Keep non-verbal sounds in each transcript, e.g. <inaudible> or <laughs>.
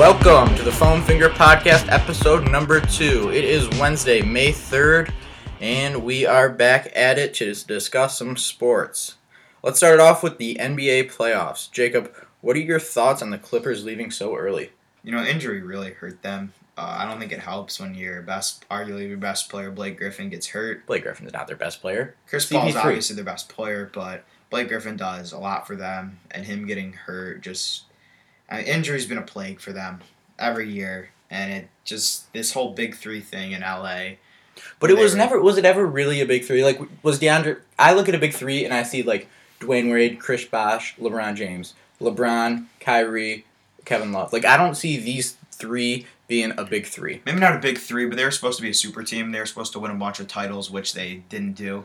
Welcome to the Foam Finger Podcast, episode number two. It is Wednesday, May 3rd, and we are back at it to discuss some sports. Let's start it off with the NBA playoffs. Jacob, what are your thoughts on the Clippers leaving so early? You know, injury really hurt them. Uh, I don't think it helps when your best, arguably your best player, Blake Griffin, gets hurt. Blake Griffin's not their best player. Chris CP3. Paul's obviously their best player, but Blake Griffin does a lot for them, and him getting hurt just uh, injury's been a plague for them every year, and it just this whole big three thing in LA. But it was were- never was it ever really a big three? Like was DeAndre I look at a big three and I see like Dwyane Wade, Chris Bosh, LeBron James. LeBron, Kyrie, Kevin Love. Like I don't see these three being a big three. Maybe not a big three, but they were supposed to be a super team. They were supposed to win a bunch of titles, which they didn't do.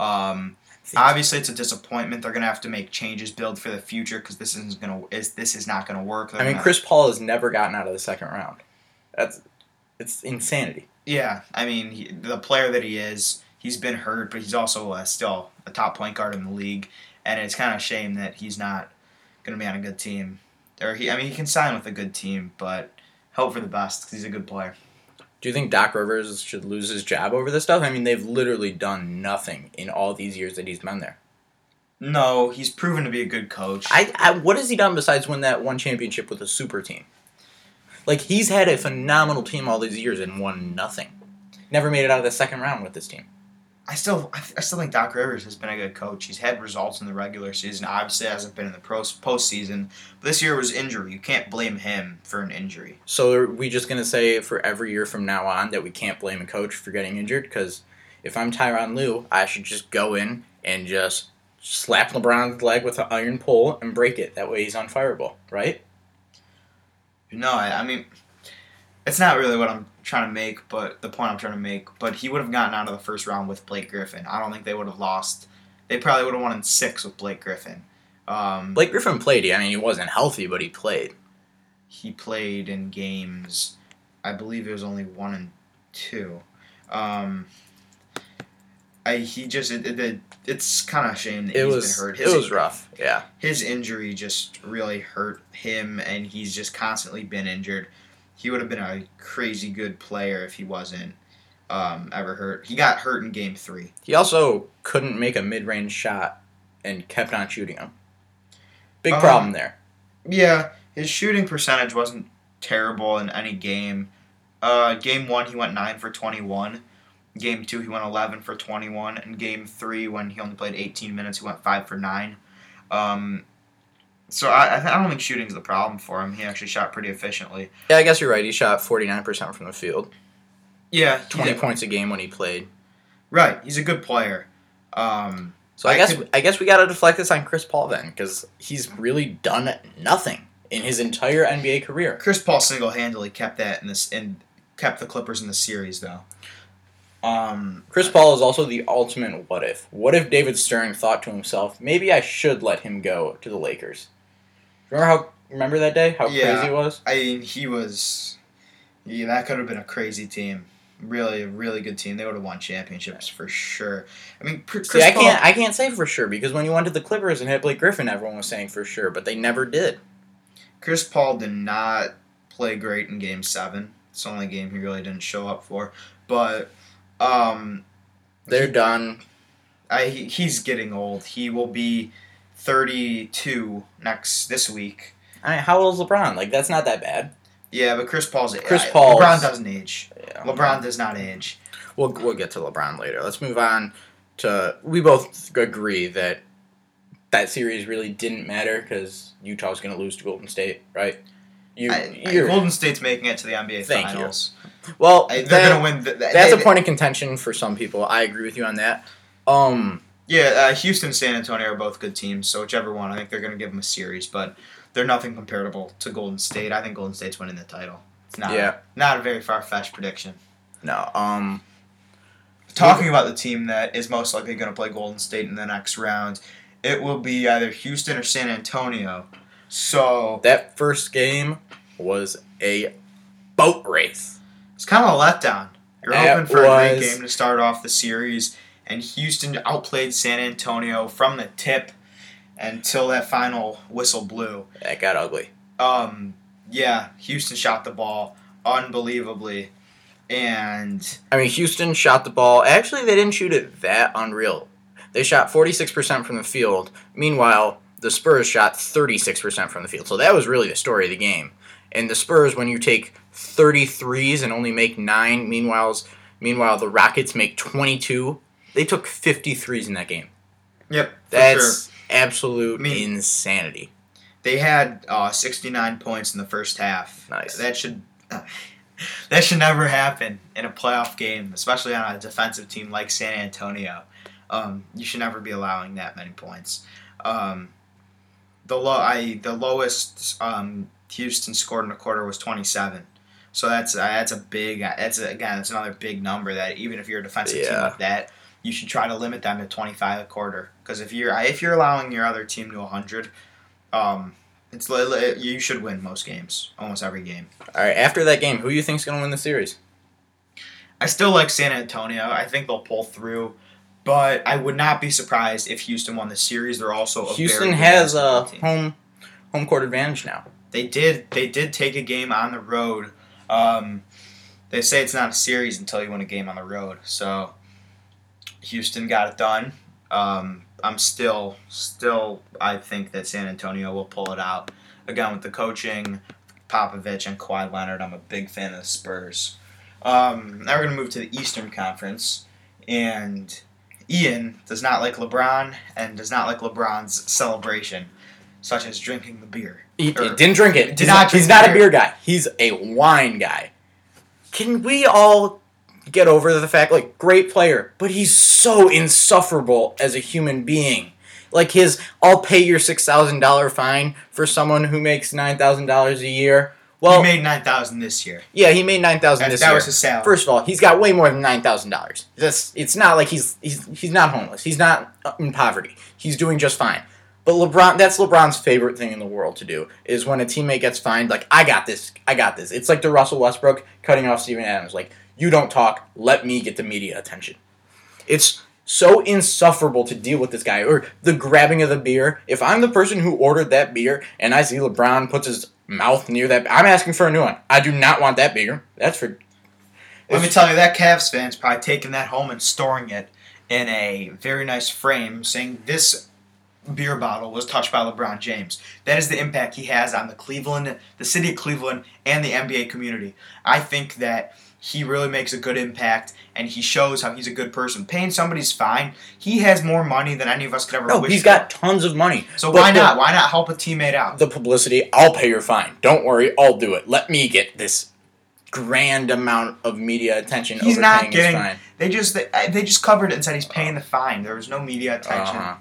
Um, obviously, it's a disappointment. They're gonna have to make changes, build for the future, because this isn't gonna is this is not gonna work. They're I mean gonna- Chris Paul has never gotten out of the second round. That's it's insanity. Yeah, I mean, he, the player that he is, he's been hurt, but he's also uh, still a top point guard in the league, and it's kind of a shame that he's not going to be on a good team. Or he, I mean, he can sign with a good team, but hope for the best because he's a good player. Do you think Doc Rivers should lose his job over this stuff? I mean, they've literally done nothing in all these years that he's been there. No, he's proven to be a good coach. I, I what has he done besides win that one championship with a super team? Like he's had a phenomenal team all these years and won nothing. Never made it out of the second round with this team. I still, I, I still think Doc Rivers has been a good coach. He's had results in the regular season. Obviously, hasn't been in the pros, postseason. But this year was injury. You can't blame him for an injury. So are we just gonna say for every year from now on that we can't blame a coach for getting injured? Because if I'm Tyronn Lue, I should just go in and just slap LeBron's leg with an iron pole and break it. That way he's unfireable, right? No, I, I mean, it's not really what I'm trying to make, but the point I'm trying to make. But he would have gotten out of the first round with Blake Griffin. I don't think they would have lost. They probably would have won in six with Blake Griffin. Um, Blake Griffin played. I mean, he wasn't healthy, but he played. he played in games. I believe it was only one and two. Um, I he just it, it, it's kind of a shame that It he's was been hurt. it was rough. Yeah. his injury just really hurt him, and he's just constantly been injured. He would have been a crazy good player if he wasn't um, ever hurt. He got hurt in game three. He also couldn't make a mid-range shot and kept on shooting them. Big Um, problem there. Yeah, his shooting percentage wasn't terrible in any game. Uh, game one, he went 9 for 21. Game two, he went 11 for 21. And game three, when he only played 18 minutes, he went 5 for 9. Um, so I, I don't think shooting's the problem for him. He actually shot pretty efficiently. Yeah, I guess you're right. He shot 49% from the field. Yeah, 20 yeah. points a game when he played. Right, he's a good player. Um, So I, I guess could- I guess we got to deflect this on Chris Paul then cuz he's really done nothing in his entire NBA career. Chris Paul single handedly kept that in this and kept the Clippers in the series though. Um, Chris Paul is also the ultimate what if. What if David Stern thought to himself, maybe I should let him go to the Lakers? Remember how remember that day how Yeah. crazy it was? I mean, he was. Yeah, that could have been a crazy team. Really, a really good team. They would have won championships for sure. I mean, Chris See, I Paul. can't I can't say for sure because when you went to the Clippers and had Blake Griffin, everyone was saying for sure, but they never did. Chris Paul did not play great in Game Seven. It's the only game he really didn't show up for. But um, They're done. I he, he's getting old. He will be thirty-two next this week. I mean, how old is LeBron? Like that's not that bad. Yeah, but Chris Paul's Chris Paul. LeBron doesn't age. Yeah. LeBron does not age. We'll we'll get to LeBron later. Let's move on to. We both agree that that series really didn't matter because Utah was going to lose to Golden State, right? You, I, I- Golden State's making it to the NBA Thank you. Finals. well, I, they're gonna win. The, the- that's they- a point of contention for some people. I agree with you on that. Um, Yeah, uh, Houston and San Antonio are both good teams, so whichever one, I think they're going to give them a series, but they're nothing comparable to Golden State. I think Golden State's winning the title. It's not, Yeah. not a very far fetched prediction. no, um, Talking about the team that is most likely going to play Golden State in the next round, it will be either Houston or San Antonio. So that first game was a boat race. it's kind of a letdown. You're hoping for a great game to start off the series, and Houston outplayed San Antonio from the tip until that final whistle blew. That got ugly. Um, Yeah, Houston shot the ball unbelievably, and I mean, Houston shot the ball. Actually, they didn't shoot it that unreal. They shot 46% from the field. Meanwhile, the Spurs shot 36% from the field. So that was really the story of the game. And the Spurs, when you take 33s and only make nine, meanwhile, meanwhile the Rockets make 22, they took 53s in that game. yep, That's sure. absolute I mean- insanity. They had uh, 69 points in the first half. Nice. That should <laughs> that should never happen in a playoff game, especially on a defensive team like San Antonio. Um, you should never be allowing that many points. Um, the low, I the lowest um, Houston scored in a quarter was 27. So that's uh, that's a big that's a, again that's another big number that even if you're a defensive team like that, you should try to limit them to 25 a quarter because if you're if you're allowing your other team to 100, um, it's you should win most games, almost every game. All right, after that game, who do you think's going to win the series? I still like San Antonio. I think they'll pull through, but I would not be surprised if Houston won the series. They're also a Houston has a team. home home court advantage now. They did. They did take a game on the road. Um, they say it's not a series until you win a game on the road. So Houston got it done. Um, I'm still, still. I think that San Antonio will pull it out again with the coaching, Popovich and Kawhi Leonard. I'm a big fan of the Spurs. Um, now we're gonna move to the Eastern Conference, and Ian does not like LeBron and does not like LeBron's celebration, such as drinking the beer. He, he didn't drink it. did he's not he's not a beer guy. He's a wine guy. Can we all get over the fact, like, great player, but he's so insufferable as a human being. Like his, I'll pay your six thousand dollar fine for someone who makes nine thousand dollars a year. Well, he made nine thousand this year. yeah, he made nine thousand That, this that year. was his salary. First of all, he's got way more than nine thousand dollars. That's it's not like he's he's he's not homeless. He's not uh, in poverty. He's doing just fine. But LeBron, that's LeBron's favorite thing in the world to do is when a teammate gets fined, like I got this, I got this. It's like the Russell Westbrook cutting off Steven Adams, like you don't talk, let me get the media attention. It's so insufferable to deal with this guy or the grabbing of the beer. If I'm the person who ordered that beer and I see LeBron puts his mouth near that, I'm asking for a new one. I do not want that beer. That's for Let me tell you, that Cavs fan's probably taking that home and storing it in a very nice frame, saying this beer bottle was touched by LeBron James. That is the impact he has on the Cleveland, the city of Cleveland, and the NBA community. I think that he really makes a good impact, and he shows how he's a good person. Paying somebody's fine. He has more money than any of us could ever No, wish. he's for. got tons of money. So But why the- not? Why not help a teammate out? The publicity, I'll pay your fine. Don't worry, I'll do it. Let me get this grand amount of media attention He's over not paying getting- his fine. They just they, they just covered it and said he's paying the fine. There was no media attention. Uh-huh.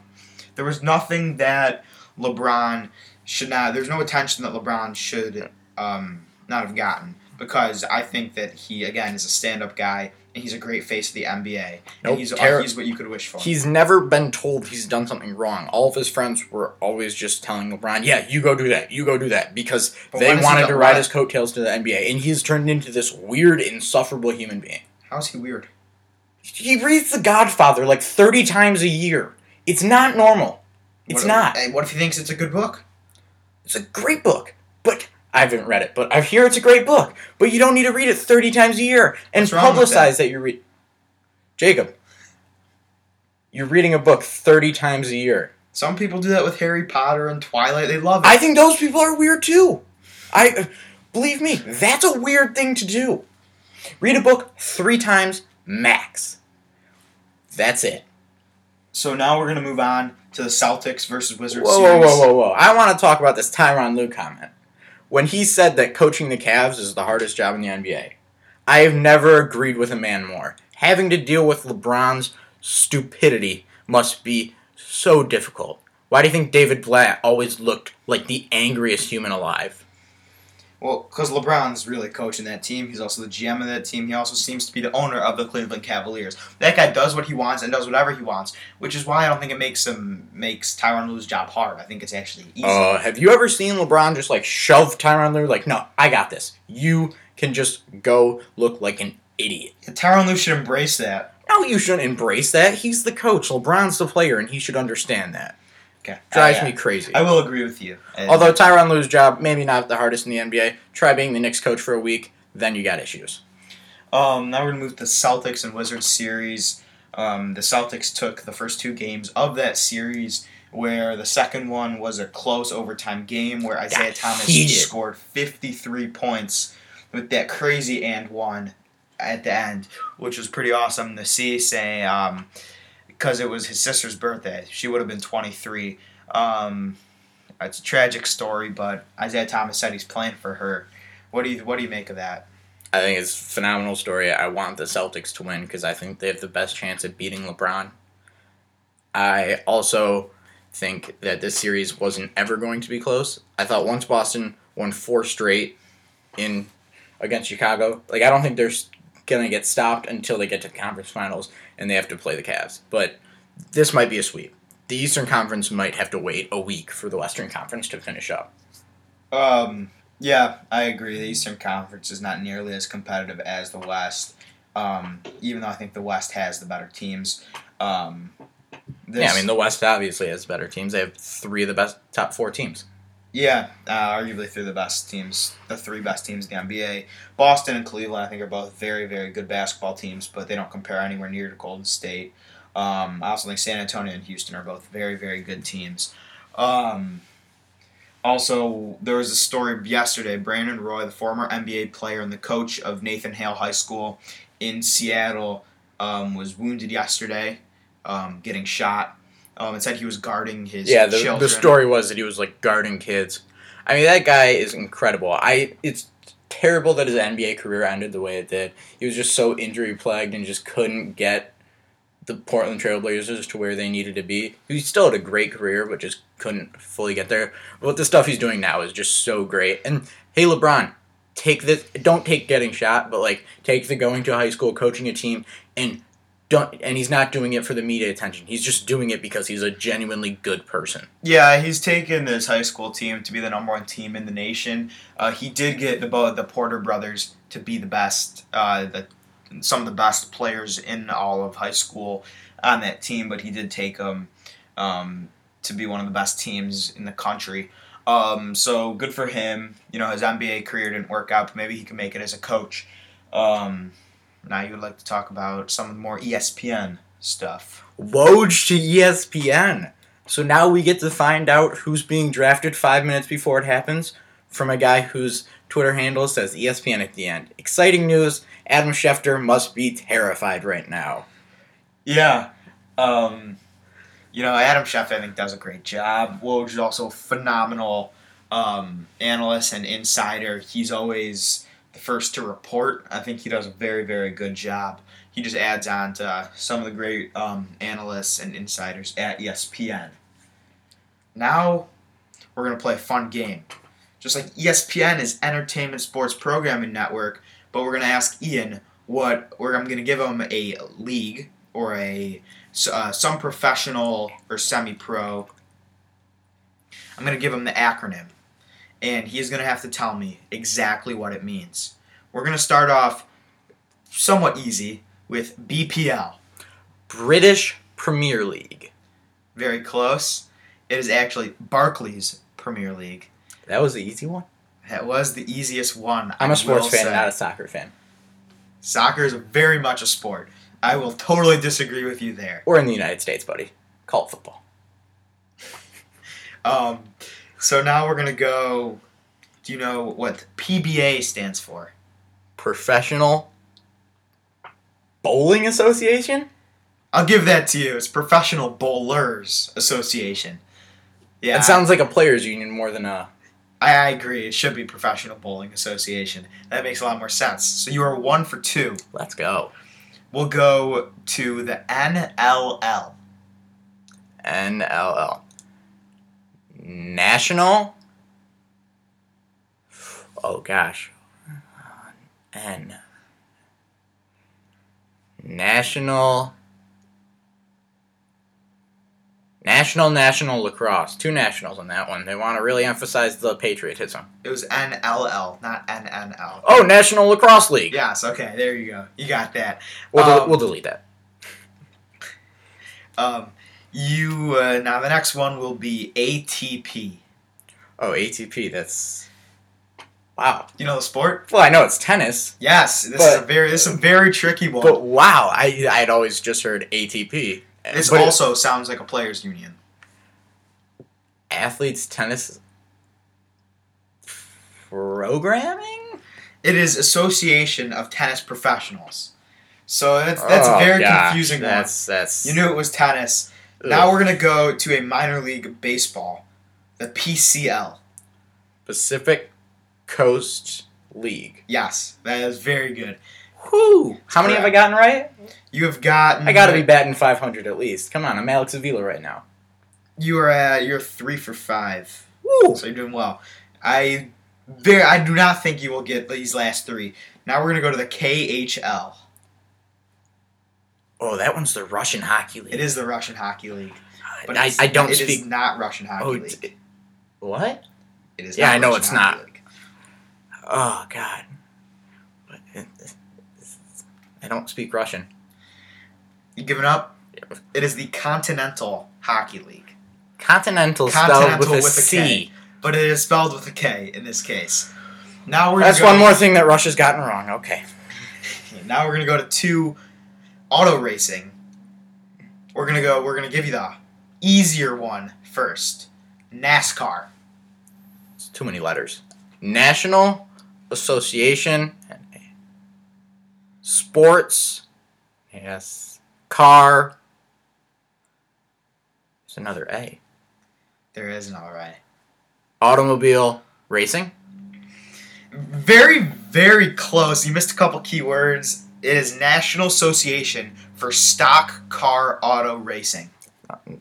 There was nothing that LeBron should not. There's no attention that LeBron should um, not have gotten because I think that he again is a stand-up guy and he's a great face of the NBA. Nope, he's ter- he's what you could wish for. He's never been told he's done something wrong. All of his friends were always just telling LeBron, "Yeah, you go do that. You go do that," because But they when is he wanted to ride his coattails to the NBA, and he's turned into this weird, insufferable human being. How's he weird? He reads The Godfather like thirty times a year. It's not normal. It's What- not. Hey, what if he thinks it's a good book? It's a great book, but I haven't read it. But I hear it's a great book. But you don't need to read it thirty times a year and What's wrong with publicize that? you read. Jacob, you're reading a book thirty times a year. Some people do that with Harry Potter and Twilight. They love it. I think those people are weird too. I believe me, that's a weird thing to do. Read a book three times max. That's it. so now we're gonna move on to the Celtics versus Wizards Whoa, whoa, whoa, whoa, whoa! I want to talk about this Tyronn Lue comment. When he said that coaching the Cavs is the hardest job in the NBA, I have never agreed with a man more. Having to deal with LeBron's stupidity must be so difficult. Why do you think David Blatt always looked like the angriest human alive? Well, because LeBron's really coaching that team. He's also the GM of that team. He also seems to be the owner of the Cleveland Cavaliers. That guy does what he wants and does whatever he wants, which is why I don't think it makes him makes Tyronn Lue's job hard. I think it's actually easy. Uh, have you ever seen LeBron just like shove Tyronn Lue? Like, no, I got this. You can just go look like an idiot. Tyronn Lue should embrace that. No, you shouldn't embrace that. He's the coach. LeBron's the player, and he should understand that. Okay. Drives I, me crazy. I will agree with you. Although Tyronn Lue's job maybe not the hardest in the NBA, try being the Knicks coach for a week, then you got issues. Um, now we're gonna move to the Celtics and Wizards series. Um, the Celtics took the first two games of that series, where the second one was a close overtime game where Isaiah Got Thomas heated. scored 53 points with that crazy and one at the end, which was pretty awesome to see. Say, um, because it was his sister's birthday, she would have been 23. Um, it's a tragic story, but Isaiah Thomas said he's playing for her. What do you What do you make of that? I think it's a phenomenal story. I want the Celtics to win because I think they have the best chance at beating LeBron. I also think that this series wasn't ever going to be close. I thought once Boston won four straight in against Chicago, like I don't think they're s- gonna get stopped until they get to the conference finals and they have to play the Cavs. But this might be a sweep. The Eastern Conference might have to wait a week for the Western Conference to finish up. Um, yeah, I agree. The Eastern Conference is not nearly as competitive as the West. Um, even though I think the West has the better teams. Um, this, yeah, I mean the West obviously has better teams. They have three of the best top four teams. Yeah, uh, arguably through the best teams, the three best teams in the NBA. Boston and Cleveland, I think, are both very, very good basketball teams, but they don't compare anywhere near to Golden State. Um, I also think San Antonio and Houston are both very, very good teams. Um, also, there was a story yesterday. Brandon Roy, the former NBA player and the coach of Nathan Hale High School in Seattle, um, was wounded yesterday, um, getting shot. Um, it said he was guarding his Yeah, the, children. the story was that he was like guarding kids. I mean, that guy is incredible. I it's terrible that his NBA career ended the way it did. He was just so injury plagued and just couldn't get the Portland Trailblazers to where they needed to be. He still had a great career, but just couldn't fully get there. But the stuff he's doing now is just so great. And hey, LeBron, take this. Don't take getting shot, but like take the going to high school, coaching a team, and don't. And he's not doing it for the media attention. He's just doing it because he's a genuinely good person. Yeah, he's taken this high school team to be the number one team in the nation. Uh, he did get the the Porter brothers to be the best, uh, the some of the best players in all of high school on that team. But he did take them um, to be one of the best teams in the country. Um, so good for him. You know, his NBA career didn't work out, but maybe he can make it as a coach. Um, now you would like to talk about some of the more ESPN stuff. Woj to ESPN. So now we get to find out who's being drafted five minutes before it happens from a guy whose Twitter handle says ESPN at the end. Exciting news. Adam Schefter must be terrified right now. Yeah. Um, you know, Adam Schefter, I think, does a great job. Woj is also a phenomenal um, analyst and insider. He's always the first to report. I think he does a very, very good job. He just adds on to some of the great um, analysts and insiders at ESPN. Now, we're going to play a fun game. Just like ESPN is Entertainment Sports Programming Network, but we're going to ask Ian what, or I'm going to give him a league or a uh, some professional or semi-pro. I'm gonna give him the acronym, and he's gonna have to tell me exactly what it means. We're gonna start off somewhat easy with BPL. British Premier League. Very close. It is actually Barclays Premier League. That was the easy one. That was the easiest one. I'm I a sports fan, say. not a soccer fan. Soccer is very much a sport. I will totally disagree with you there. Or in the United States, buddy. Call it football. <laughs> Um, so now we're gonna go. Do you know what PBA stands for? Professional Bowling Association? I'll give that to you. It's Professional Bowlers Association. Yeah, It sounds like a players' union more than a. I agree. It should be Professional Bowling Association. That makes a lot more sense. So you are one for two. Let's go. We'll go to the NLL. NLL. National. Oh gosh. N. National. National National Lacrosse. Two nationals on that one. They want to really emphasize the patriotism. It was NLL, not NNL. Oh, National Lacrosse League. Yes. Okay. There you go. You got that. We'll, del- Um, we'll delete that. Um, You uh, now the next one will be ATP. Oh, ATP. That's wow. You know the sport? Well, I know it's tennis, Yes. This is a very this is a very tricky one. but wow, I I'd always just heard ATP. this But also sounds like a players' union. athletes tennis programming. It is Association of Tennis Professionals. So that's that's Oh, a very gosh, confusing That's that's. You knew it was tennis. Ugh. Now we're gonna go to a minor league baseball, the PCL. Pacific Coast League. Yes, that is very good. Whoo! How many have I gotten right? You have gotten. I got to be batting 500 at least. Come on, I'm Alex Avila right now. You are at you're three for five, Woo! so you're doing well. I very I do not think you will get these last three. Now we're gonna go to the KHL. Oh, that one's the Russian hockey league. It is the Russian Hockey League, uh, but I, I don't it speak. is not Russian Hockey oh, League. d- what? It is. Yeah, not I know Russian it's Hockey not. League. Oh God. I don't speak Russian. You giving up? It is the Continental Hockey League, Continental, spelled Continental with a with a C. K. but it is spelled with a K in this case. Now we're That's one more thing that Russia's gotten wrong. Okay. <laughs> Now we're gonna go to two auto racing. We're gonna go. We're gonna give you the easier one first. NASCAR. It's too many letters. National Association Sports. Yes. Car. There's another A. There is an all right. Automobile racing. Very, very close. You missed a couple key words. It is National Association for Stock Car Auto Racing.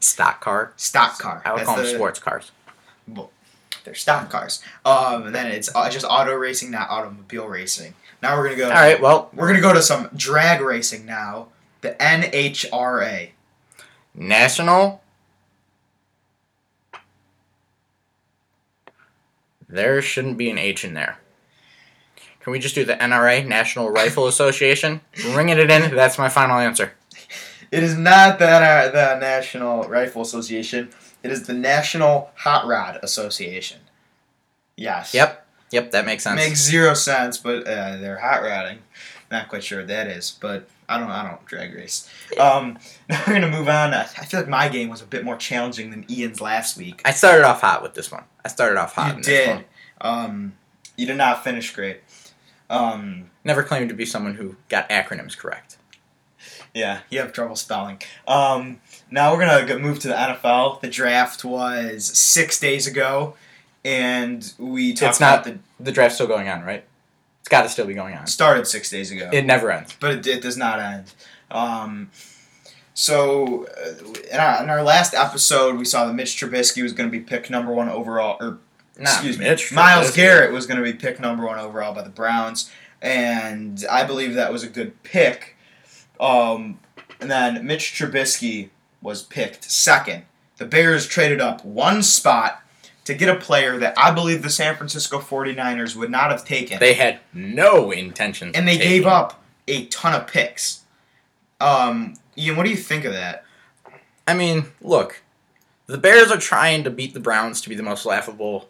Stock car. Stock car. I would That's call them the- sports cars. Well, they're stock cars. Um, and then it's uh, just auto racing, not automobile racing. Now we're gonna go. All right. Well, We're gonna go to some drag racing now. The NHRA. national. There shouldn't be an H in there. Can we just do the NRA, National Rifle Association? Ringing it in. That's my final answer. It is not the NR the National Rifle Association. It is the National Hot Rod Association. Yes. Yep. Yep. That makes sense. Makes zero sense, but uh, they're hot rodding. Not quite sure what that is, but I don't. I don't drag race. Um, <laughs> now we're gonna move on. I feel like my game was a bit more challenging than Ian's last week. I started off hot with this one. I started off hot. you in this one. did. Um, you did not finish great. Um, Never claimed to be someone who got acronyms correct. yeah, you have trouble spelling. Um, now we're gonna move to the NFL. The draft was six days ago, and we talked It's not- about The draft's still going on, right? It's got to still be going on. started six days ago. It never ends. but it, it does not end. Um, so, uh, in, our, in our last episode, we saw that Mitch Trubisky was going to be picked number one overall, or Nah, excuse me, Myles. Garrett was going to be picked number one overall by the Browns, and I believe that was a good pick. Um, and then Mitch Trubisky was picked second. The Bears traded up one spot to get a player that I believe the San Francisco 49ers would not have taken They had no intention. and they gave him. up a ton of picks. Um, Ian, what do you think of that? I mean, look, the Bears are trying to beat the Browns to be the most laughable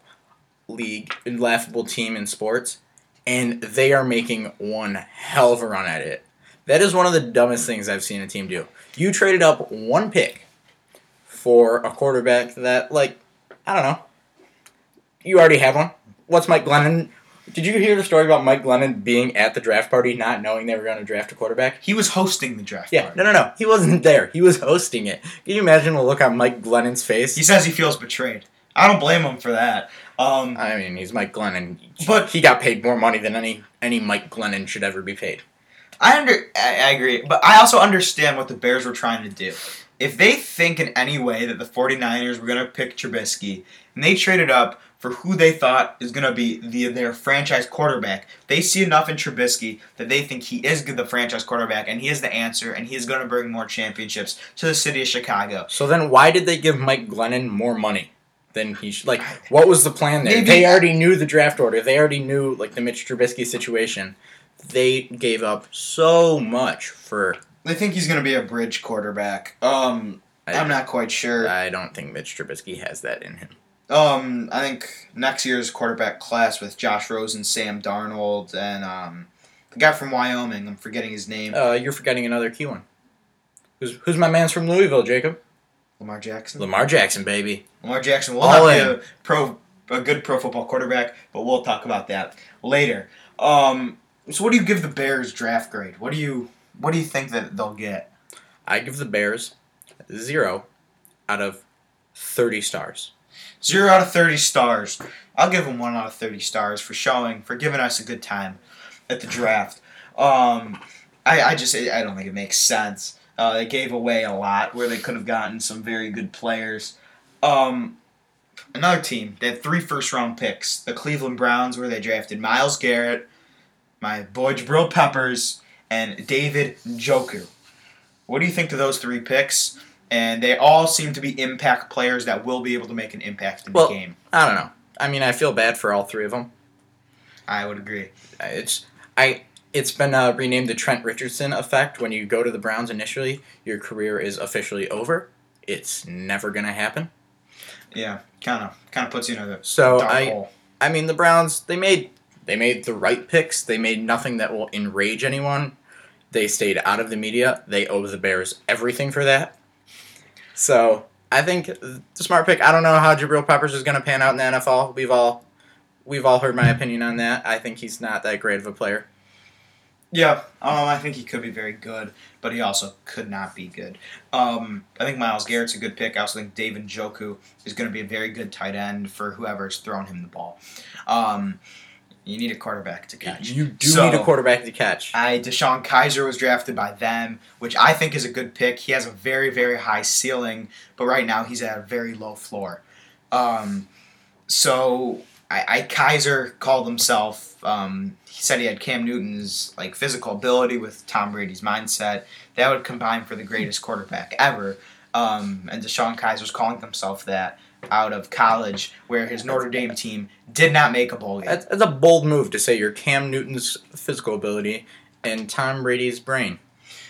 league, laughable team in sports, and they are making one hell of a run at it. That is one of the dumbest things I've seen a team do. You traded up one pick for a quarterback that, like, I don't know. You already have one. What's Mike Glennon? Did you hear the story about Mike Glennon being at the draft party, not knowing they were going to draft a quarterback? He was hosting the draft Yeah, party. no, no, no. He wasn't there. He was hosting it. Can you imagine the look on Mike Glennon's face? He says he feels betrayed. I don't blame him for that. Um, I mean, he's Mike Glennon, But- he got paid more money than any any Mike Glennon should ever be paid. I under I, I agree, but I also understand what the Bears were trying to do. If they think in any way that the 49ers were going to pick Trubisky and they traded up for who they thought is going to be the, their franchise quarterback, they see enough in Trubisky that they think he is the franchise quarterback and he is the answer and he is going to bring more championships to the city of Chicago. So then, why did they give Mike Glennon more money than he should? Like, what was the plan there? Maybe- they already knew the draft order. They already knew like the Mitch Trubisky situation. They gave up so much for. They think he's going to be a bridge quarterback. Um, I, I'm not quite sure. I don't think Mitch Trubisky has that in him. Um, I think next year's quarterback class with Josh Rosen, and Sam Darnold, and um, the guy from Wyoming. I'm forgetting his name. Uh, you're forgetting another key one. Who's who's my man's from Louisville, Jacob? Lamar Jackson. Lamar Jackson, baby. Lamar Jackson will All not in. be a pro, a good pro football quarterback, but we'll talk about that later. Um, so what do you give the Bears draft grade? What do you what do you think that they'll get? I give the Bears zero out of thirty stars. Zero out of thirty stars. I'll give them one out of thirty stars for showing for giving us a good time at the draft. Um, I, I just I don't think it makes sense. Uh, they gave away a lot where they could have gotten some very good players. Um, another team they had three first round picks. The Cleveland Browns where they drafted Myles Garrett, my boy Jabril Peppers, and David Njoku. What do you think of those three picks? And they all seem to be impact players that will be able to make an impact in Well- the game. I don't know. I mean, I feel bad for all three of them. I would agree. It's I. It's been uh, renamed the Trent Richardson effect. When you go to the Browns initially, your career is officially over. It's never gonna happen. Yeah, kind of kind of puts you in a So I. hole. I mean, the Browns they made they made the right picks. They made nothing that will enrage anyone. They stayed out of the media. They owe the Bears everything for that. So I think the smart pick. I don't know how Jabril Peppers is going to pan out in the NFL. We've all we've all heard my opinion on that. I think he's not that great of a player. Yeah, um, I think he could be very good, but he also could not be good. Um, I think Myles Garrett's a good pick. I also think David Njoku is going to be a very good tight end for whoever's throwing him the ball. Um, you need a quarterback to catch. You do So- need a quarterback to catch. I DeShone Kizer was drafted by them, which I think is a good pick. He has a very very high ceiling, but right now he's at a very low floor. Um, so I, I Kizer called himself. Um, he said he had Cam Newton's like physical ability with Tom Brady's mindset. That would combine for the greatest quarterback ever. Um, and DeShone Kizer's calling himself that out of college, where his Notre Dame team did not make a bowl game. That's, that's a bold move to say you're Cam Newton's physical ability and Tom Brady's brain.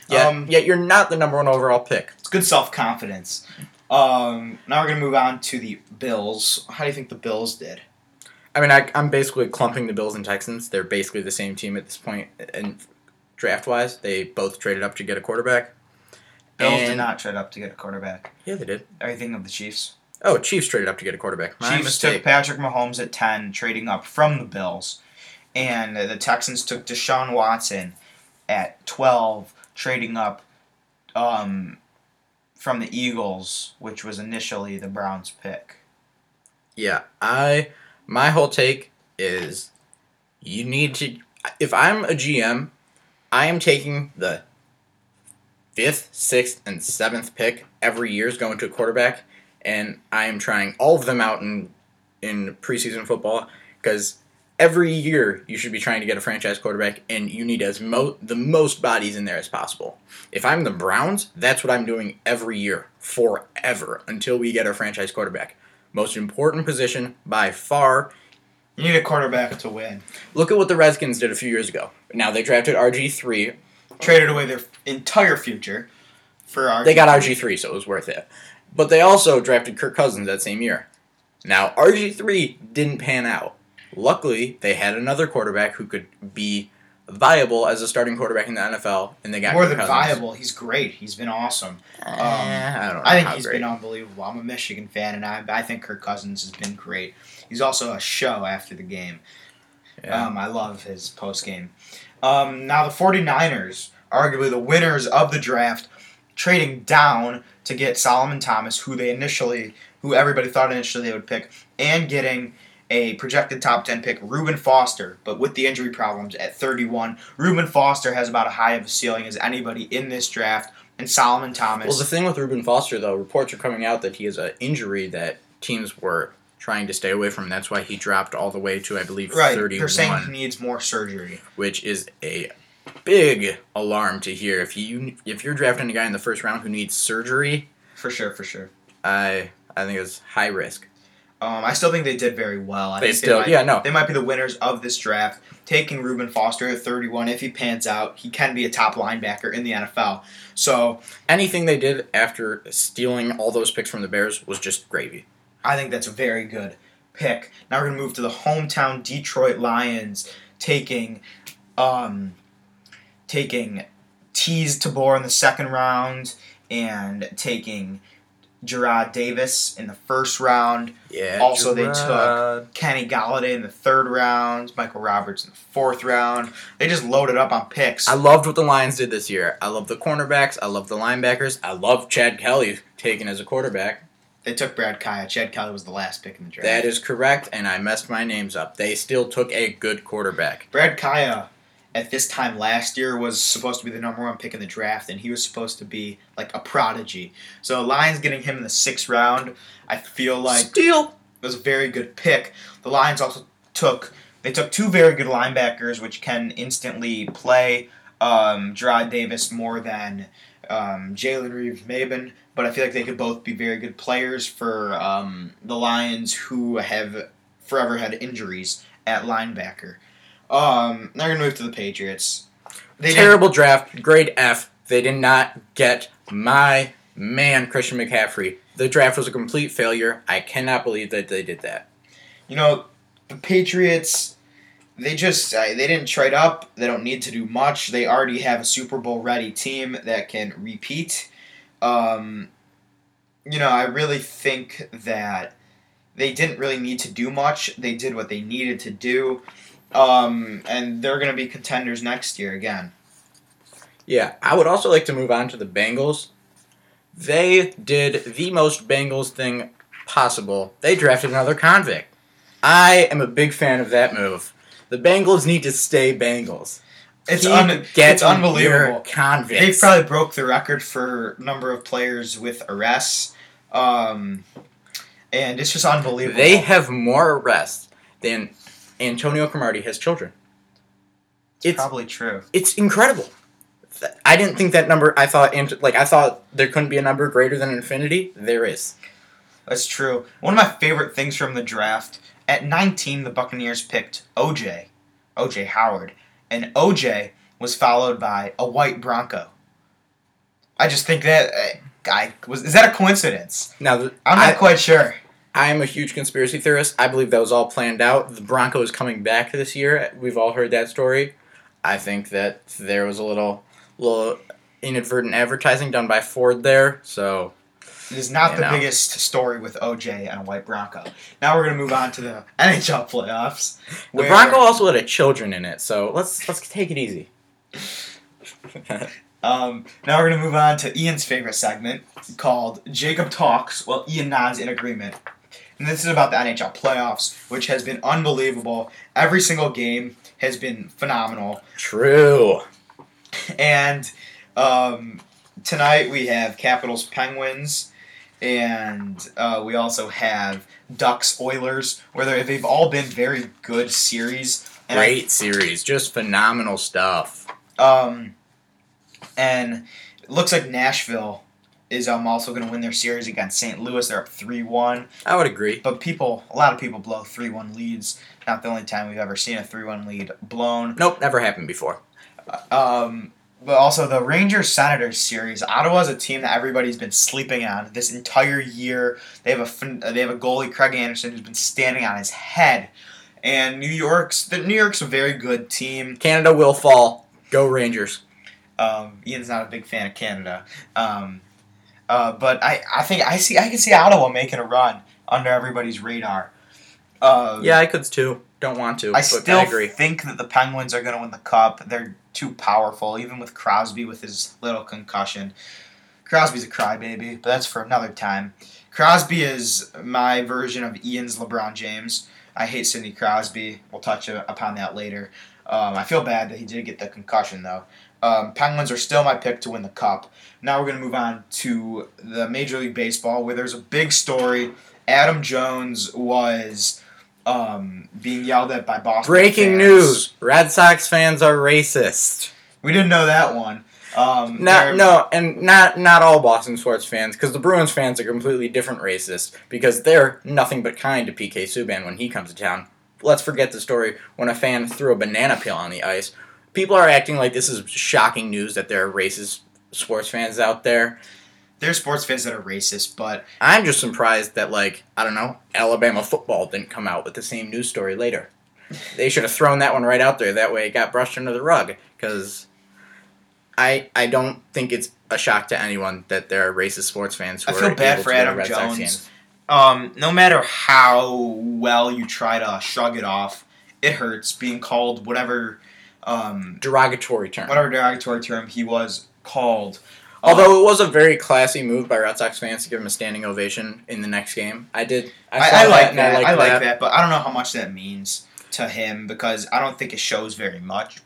Yeah, Um, yet you're not the number one overall pick. It's good self confidence. Um, now we're gonna move on to the Bills. How do you think the Bills did? I mean, I, I'm basically clumping the Bills and Texans. They're basically the same team at this point, and draft wise, they both traded up to get a quarterback. Bills did not trade up to get a quarterback. Yeah, they did. Everything of the Chiefs. Oh, Chiefs traded up to get a quarterback. My Chiefs mistake. took Patrick Mahomes at ten, trading up from the Bills, and the Texans took Deshaun Watson at twelve, trading up um, from the Eagles, which was initially the Browns' pick. Yeah, I my whole take is you need to if I'm a GM, I am taking the fifth, sixth, and seventh pick every year is going to a quarterback, and I am trying all of them out in in preseason football because every year you should be trying to get a franchise quarterback, and you need as mo- the most bodies in there as possible. If I'm the Browns, that's what I'm doing every year forever until we get our franchise quarterback. Most important position by far. You need a quarterback to win. Look at what the Redskins did a few years ago. Now they drafted RG three. Traded away their entire future for our. They got RG three, so it was worth it. But they also drafted Kirk Cousins that same year. Now RG three didn't pan out. Luckily, they had another quarterback who could be viable as a starting quarterback in the NFL, and they got more than Cousins. viable. He's great. He's been awesome. Eh, I don't know. I think he's great. been unbelievable. I'm a Michigan fan, and I, I think Kirk Cousins has been great. He's also a show after the game. Yeah. Um, I love his post game. Um, now, the 49ers, arguably the winners of the draft, trading down to get Solomon Thomas, who they initially, who everybody thought initially they would pick, and getting a projected top 10 pick, Reuben Foster, but with the injury problems at 31. Reuben Foster has about a high of a ceiling as anybody in this draft, and Solomon Thomas. Well, the thing with Reuben Foster, though, reports are coming out that he has an injury that teams were trying to stay away from. That's why he dropped all the way to, I believe, right, they're saying he needs more surgery. which is a big alarm to hear. If you if you're drafting a guy in the first round who needs surgery, For sure, for sure. I I think it's high risk. Um, I still think they did very well. I They think still, might, yeah, no. they might be the winners of this draft. Taking Reuben Foster at 31, if he pans out, he can be a top linebacker in the NFL. So Anything they did after stealing all those picks from the Bears was just gravy. I think that's a very good pick. Now we're gonna move to the hometown Detroit Lions, taking, um, taking Teez Tabor in the second round and taking Jarrad Davis in the first round. Yeah. Also, they took Kenny Golladay in the third round, Michael Roberts in the fourth round. They just loaded up on picks. I loved what the Lions did this year. I love the cornerbacks. I love the linebackers. I love Chad Kelly taken as a quarterback. they took Brad Kaaya. Chad Kelly was the last pick in the draft. That is correct, and I messed my names up. They still took a good quarterback. Brad Kaaya at this time last year was supposed to be the number one pick in the draft, and he was supposed to be like a prodigy. So Lions getting him in the sixth round, I feel like Steal. was a very good pick. The Lions also took they took two very good linebackers, which can instantly play um, Jarrad Davis more than um, Jalen Reeves-Maybin, but I feel like they could both be very good players for um, the Lions, who have forever had injuries at linebacker. Um, now we're gonna move to the Patriots. They Terrible draft. Grade F. They did not get my man, Christian McCaffrey. The draft was a complete failure. I cannot believe that they did that. you know, the Patriots, they just uh, they didn't trade up. They don't need to do much. They already have a Super Bowl ready team that can repeat. Um, you know, I really think that they didn't really need to do much. They did what they needed to do, um, and they're going to be contenders next year again. Yeah, I would also like to move on to the Bengals. They did the most Bengals thing possible. They drafted another convict. I am a big fan of that move. The Bengals need to stay Bengals. It's Keep un- it's unbelievable. Convicts. They probably broke the record for number of players with arrests. Um, and it's just unbelievable. They have more arrests than Antonio Cromartie has children. It's probably true. it's incredible. I didn't think that number. I thought like I thought there couldn't be a number greater than infinity. There is. That's true. One of my favorite things from the draft at 19, the Buccaneers picked OJ, OJ Howard, and OJ was followed by a white Bronco. I just think that uh, guy was is that a coincidence? Now the, I'm not I, quite sure. I am a huge conspiracy theorist. I believe that was all planned out. The Broncos coming back this year. We've all heard that story. I think that there was a little little inadvertent advertising done by Ford there. So It is not the know. biggest story with OJ and a white Bronco. Now we're gonna move on to the <laughs> NHL playoffs. the Bronco also had a children in it. So let's let's take it easy. <laughs> Um, now we're gonna move on to Ian's favorite segment called Jacob Talks. Well, Ian nods in agreement, and this is about the NHL playoffs, which has been unbelievable. Every single game has been phenomenal, True. and um, tonight we have Capitals Penguins, and uh, we also have Ducks Oilers, where they've all been very good series. And I Great series. Just phenomenal stuff. Um, and it looks like Nashville is um also going to win their series against St. Louis. They're up three one. I would agree. But people, a lot of people blow three one leads. Not the only time we've ever seen a three one lead blown. Nope, never happened before. Um, but also the Rangers Senators series. Ottawa's a team that everybody's been sleeping on this entire year. They have a fin- they have a goalie Craig Anderson who's been standing on his head. And New York's the New York's a very good team. Canada will fall. Go Rangers. Um, Ian's not a big fan of Canada, um, uh, but I, I think I see I can see Ottawa making a run under everybody's radar. Uh, Yeah, I could too. Don't want to. I still I agree. think that the Penguins are going to win the cup. They're too powerful, even with Crosby with his little concussion. Crosby's a crybaby, but that's for another time. Crosby is my version of Ian's LeBron James. I hate Sidney Crosby. We'll touch upon that later. Um, I feel bad that he did get the concussion, though. Um, Penguins are still my pick to win the cup. Now we're going to move on to the Major League Baseball, where there's a big story. Adam Jones was um, being yelled at by Boston. Breaking fans. news: Red Sox fans are racist. We didn't know that one. Um, Not no, and not not all Boston sports fans, because the Bruins fans are completely different racists because they're nothing but kind to PK Subban when he comes to town. Let's forget the story when a fan threw a banana peel on the ice. People are acting like this is shocking news that there are racist sports fans out there. There's sports fans that are racist, but I'm just surprised that like I don't know Alabama football didn't come out with the same news story later. They should have thrown that one right out there. That way it got brushed under the rug. Because I I don't think it's a shock to anyone that there are racist sports fans who I feel bad able for to go to Adam Jones. um, no matter how well you try to shrug it off, it hurts being called whatever, um, Derogatory term. whatever derogatory term he was called. Although it was a very classy move by Red Sox fans to give him a standing ovation in the next game. I did. I, I, I like that. I, liked like that. that, but I don't know how much that means to him because I don't think it shows very much.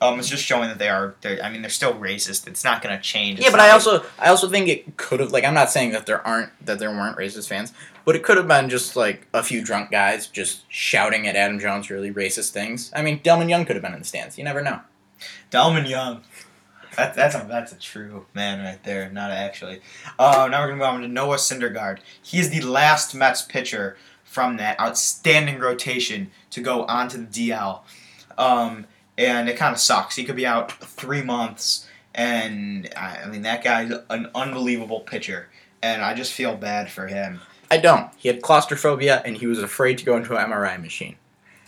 Um, it's just showing that they are. They're, I mean, they're still racist. It's not going to change. Yeah, but I like- also I also think it could have like I'm not saying that there aren't that there weren't racist fans, but it could have been just like a few drunk guys just shouting at Adam Jones really racist things. I mean, Delmon Young could have been in the stands. You never know. Delmon Young. That, that's a that's a true man right there. Not actually. Uh, now we're gonna move on to Noah Syndergaard. He is the last Mets pitcher from that outstanding rotation to go onto the DL, um, and it kind of sucks. He could be out three months, and I, mean that guy's an unbelievable pitcher, and I just feel bad for him. I don't. He had claustrophobia and he was afraid to go into an MRI machine.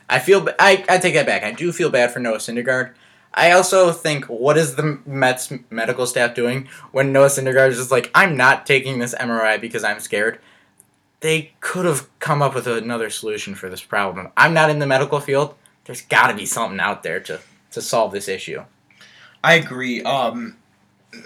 I feel I I take that back. I do feel bad for Noah Syndergaard. I also think, what is the Mets medical staff doing when Noah Syndergaard is just like, I'm not taking this MRI because I'm scared? They could have come up with another solution for this problem. I'm not in the medical field. There's got to be something out there to, to solve this issue. I agree. Um,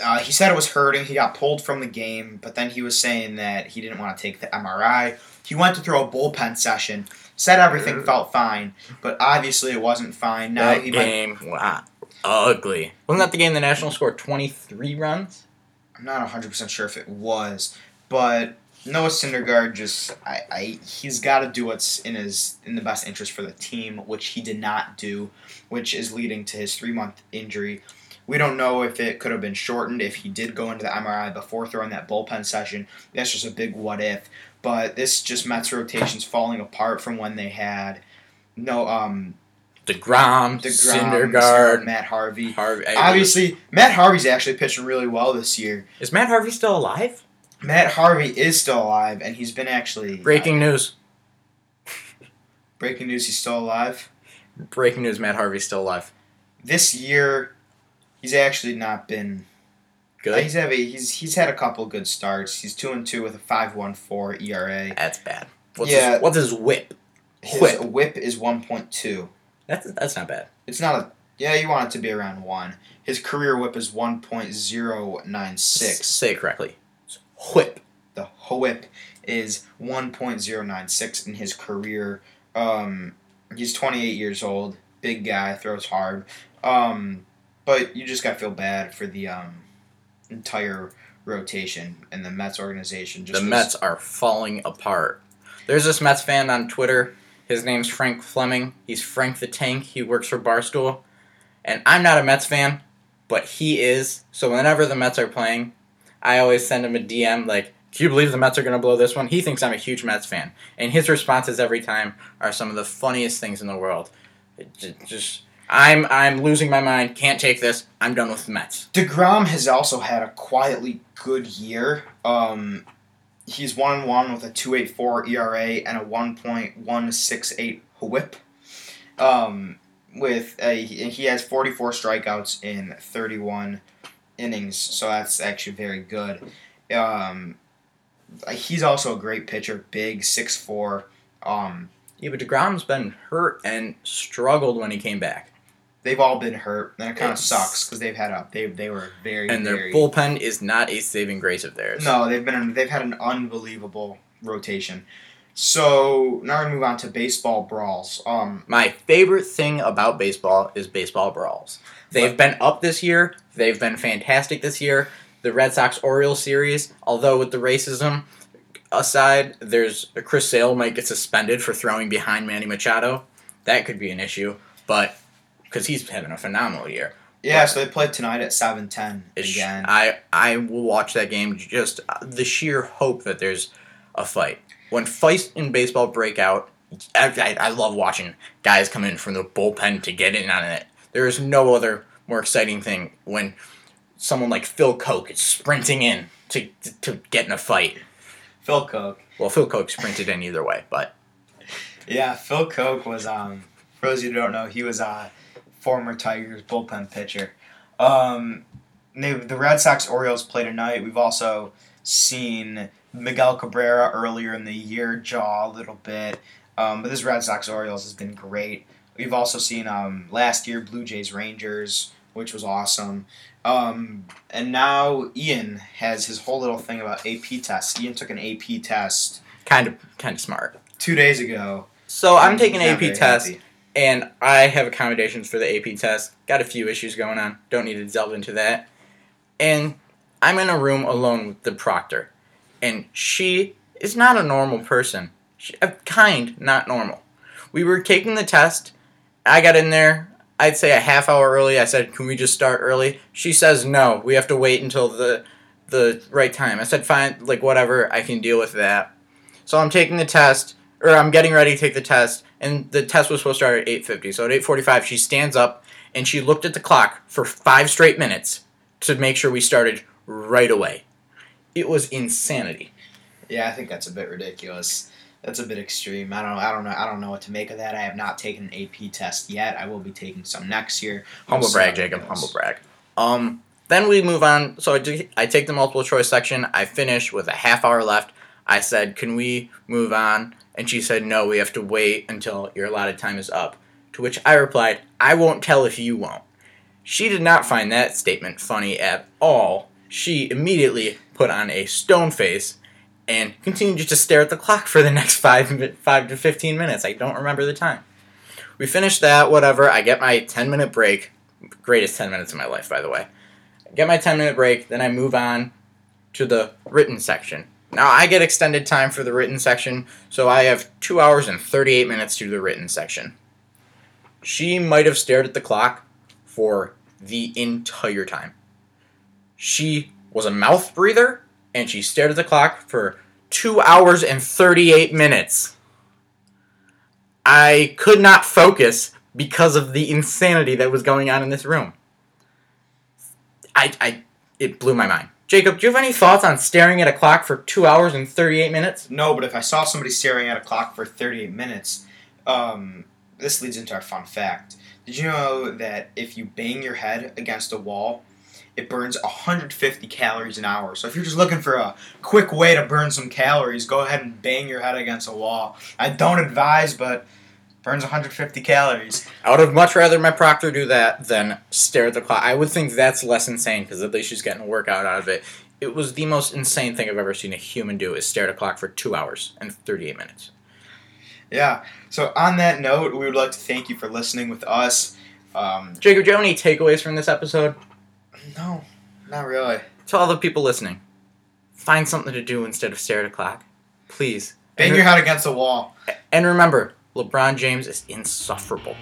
uh, he said it was hurting. He got pulled from the game, but then he was saying that he didn't want to take the MRI. He went to throw a bullpen session. Said everything felt fine, but obviously it wasn't fine. Now that he might, game, wow, ugly. Wasn't that the game the Nationals scored 23 runs? I'm not 100 percent sure if it was, but Noah Syndergaard just I, I he's got to do what's in his in the best interest for the team, which he did not do, which is leading to his three month injury. We don't know if it could have been shortened if he did go into the MRI before throwing that bullpen session. That's just a big what if. But this just Mets rotations falling apart from when they had no um DeGrom, DeGrom, Syndergaard, Matt Harvey. Harvey. Obviously, Matt Harvey's actually pitching really well this year. Is Matt Harvey still alive? Matt Harvey is still alive, and he's been actually uh, Breaking news. <laughs> breaking news. He's still alive. Breaking news, Matt Harvey's still alive. This year, he's actually not been. Good. He's have a, he's he's had a couple good starts. He's two and two with a five one four ERA. That's bad. What's Yeah. his, what's his whip? His Whip. whip, is one point two. That's that's not bad. It's not a yeah. You want it to be around one. His career whip is one point zero nine six. Say it correctly. Whip. The whip is one point zero nine six in his career. Um, he's twenty eight years old. Big guy, throws hard. Um, but you just gotta feel bad for the um entire rotation and the Mets organization. Just the was- Mets are falling apart. There's this Mets fan on Twitter. His name's Frank Fleming. He's Frank the Tank. He works for Barstool. And I'm not a Mets fan, but he is. So whenever the Mets are playing, I always send him a DM like, "Do you believe the Mets are going to blow this one?" He thinks I'm a huge Mets fan, and his responses every time are some of the funniest things in the world. It just, I'm I'm losing my mind. Can't take this. I'm done with the Mets. Degrom has also had a quietly good year. Um, he's one and one with a two eight four ERA and a one point one six eight WHIP. Um, with a he has forty four strikeouts in thirty one innings, so that's actually very good. Um, he's also a great pitcher, big six four. Um, Yeah, but Degrom's been hurt and struggled when he came back. they've all been hurt, and it kind of sucks because they've had a they they were very and their very bullpen is not a saving grace of theirs. No, they've been they've had an unbelievable rotation. So now we're gonna move on to baseball brawls. Um, My favorite thing about baseball is baseball brawls. They've been up this year. They've been fantastic this year. The Red Sox Orioles series, although with the racism aside, there's Chris Sale might get suspended for throwing behind Manny Machado. That could be an issue, but because he's having a phenomenal year. Yeah, so they play tonight at seven ten again. I I will watch that game. Just uh, the sheer hope that there's a fight. When fights in baseball break out, I, I, I love watching guys come in from the bullpen to get in on it. There is no other more exciting thing when someone like Phil Coke is sprinting in to to get in a fight. Phil Coke. Well, Phil Coke sprinted in either way, but Yeah, Phil Coke was um for those of you who don't know, he was a former Tigers bullpen pitcher. Um they, the Red Sox Orioles play tonight. We've also seen Miguel Cabrera earlier in the year jaw a little bit. Um, but this Red Sox Orioles has been great. We've also seen um, last year Blue Jays Rangers, which was awesome. Um, and now Ian has his whole little thing about AP tests. Ian took an AP test kind of kind of smart. two days ago. So I'm taking an AP test. happy. and I have accommodations for the AP test. Got a few issues going on. Don't need to delve into that. And I'm in a room alone with the proctor, and she is not a normal person. She, kind, not normal. We were taking the test. I got in there. I'd say a half hour early. I said, "Can we just start early?" She says, "No, we have to wait until the the right time." I said, "Fine, like whatever. I can deal with that." So I'm taking the test, or I'm getting ready to take the test, and the test was supposed to start at 8:50. So at 8:45, she stands up and she looked at the clock for five straight minutes to make sure we started right away. It was insanity. Yeah, I think that's a bit ridiculous. That's a bit extreme. I don't know. I don't know. I don't know what to make of that. I have not taken an AP test yet. I will be taking some next year. Humble brag, Jacob. goes. Humble brag. Um, then we move on. So I, do, I take the multiple choice section. I finish with a half hour left. I said, "Can we move on?" And she said, "No, we have to wait until your allotted time is up." To which I replied, "I won't tell if you won't." She did not find that statement funny at all. She immediately put on a stone face and continued to stare at the clock for the next five five to fifteen minutes. I don't remember the time. We finished that, whatever. I get my ten minute break. Greatest ten minutes of my life, by the way. I get my ten minute break, then I move on to the written section. Now I get extended time for the written section, so I have two hours and thirty eight minutes to the written section. She might have stared at the clock for the entire time. She was a mouth breather, and she stared at the clock for two hours and 38 minutes. I could not focus because of the insanity that was going on in this room. I, I, it blew my mind. Jacob, do you have any thoughts on staring at a clock for two hours and 38 minutes? No, but if I saw somebody staring at a clock for 38 minutes, um, this leads into our fun fact. Did you know that if you bang your head against a wall, it burns 150 calories an hour? So if you're just looking for a quick way to burn some calories, go ahead and bang your head against a wall. I don't advise, but burns 150 calories. I would have much rather my proctor do that than stare at the clock. I would think that's less insane because at least she's getting a workout out of it. It was the most insane thing I've ever seen a human do is stare at a clock for two hours and 38 minutes. Yeah. So on that note, we would like to thank you for listening with us. Um, Jacob, do you have any takeaways from this episode? No, not really. To all the people listening, find something to do instead of stare at a clock. Please. Bang and, your head against a wall. and remember, LeBron James is insufferable.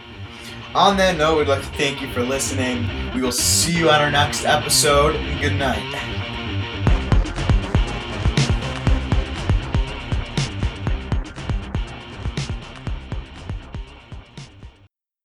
On that note, we'd like to thank you for listening. We will see you on our next episode. Good night.